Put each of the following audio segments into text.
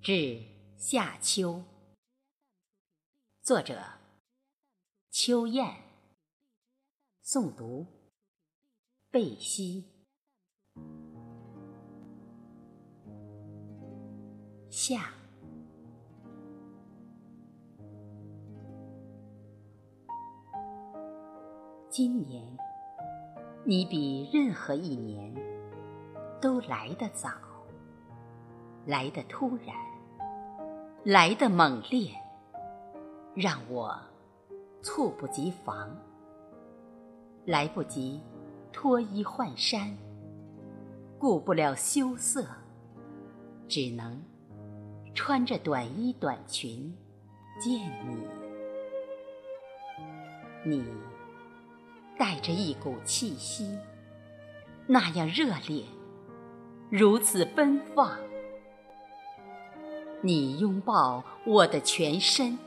至夏秋，作者秋雁，诵读贝西。夏，今年你比任何一年都来得早，来的突然，来的猛烈，让我猝不及防，来不及脱衣换衫，顾不了羞涩，只能。穿着短衣短裙见你，你带着一股气息，那样热烈，如此奔放。你拥抱我的全身，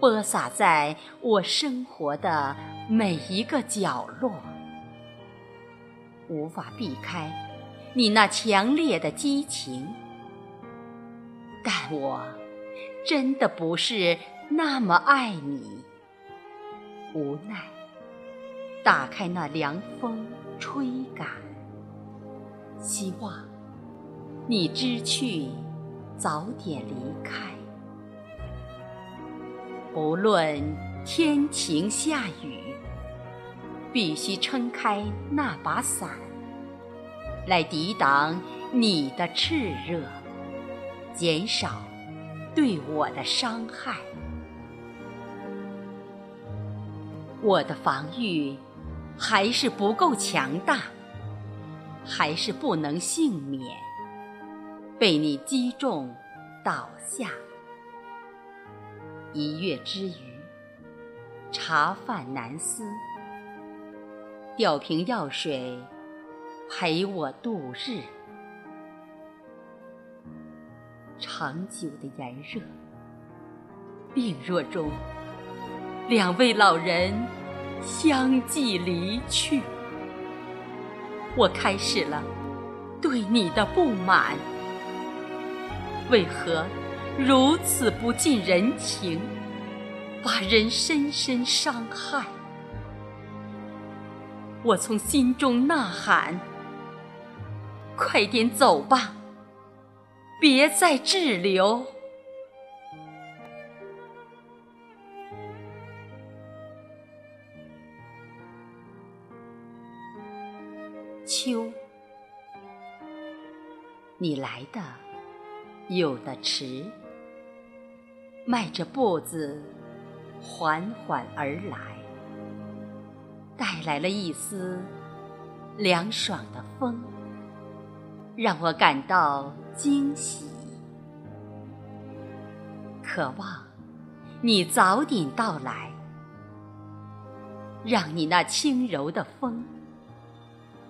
播撒在我生活的每一个角落，无法避开你那强烈的激情。但我真的不是那么爱你，无奈打开那凉风吹赶，希望你知趣早点离开。不论天晴下雨，必须撑开那把伞，来抵挡你的炽热。减少对我的伤害，我的防御还是不够强大，还是不能幸免被你击中倒下。一月之余，茶饭难思，吊瓶药水陪我度日。长久的炎热，病弱中，两位老人相继离去，我开始了对你的不满。为何如此不近人情，把人深深伤害？我从心中呐喊：快点走吧！别再滞留。秋，你来的有的迟，迈着步子缓缓而来，带来了一丝凉爽的风。让我感到惊喜，渴望你早点到来，让你那轻柔的风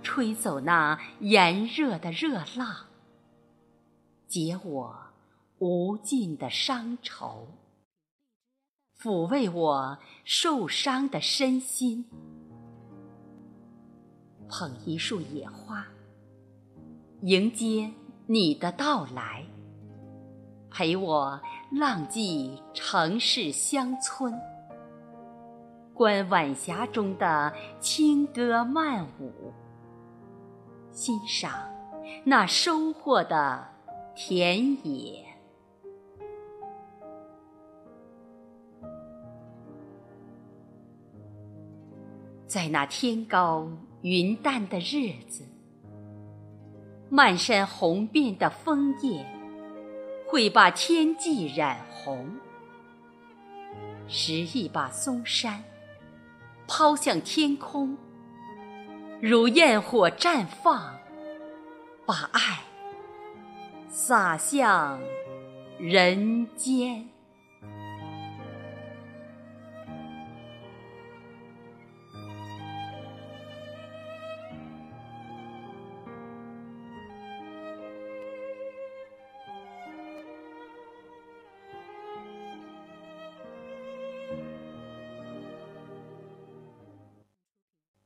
吹走那炎热的热浪，解我无尽的伤愁，抚慰我受伤的身心，捧一束野花。迎接你的到来，陪我浪迹城市乡村，观晚霞中的轻歌曼舞，欣赏那收获的田野。在那天高云淡的日子。漫山红遍的枫叶，会把天际染红。拾一把松山，抛向天空，如焰火绽放，把爱洒向人间。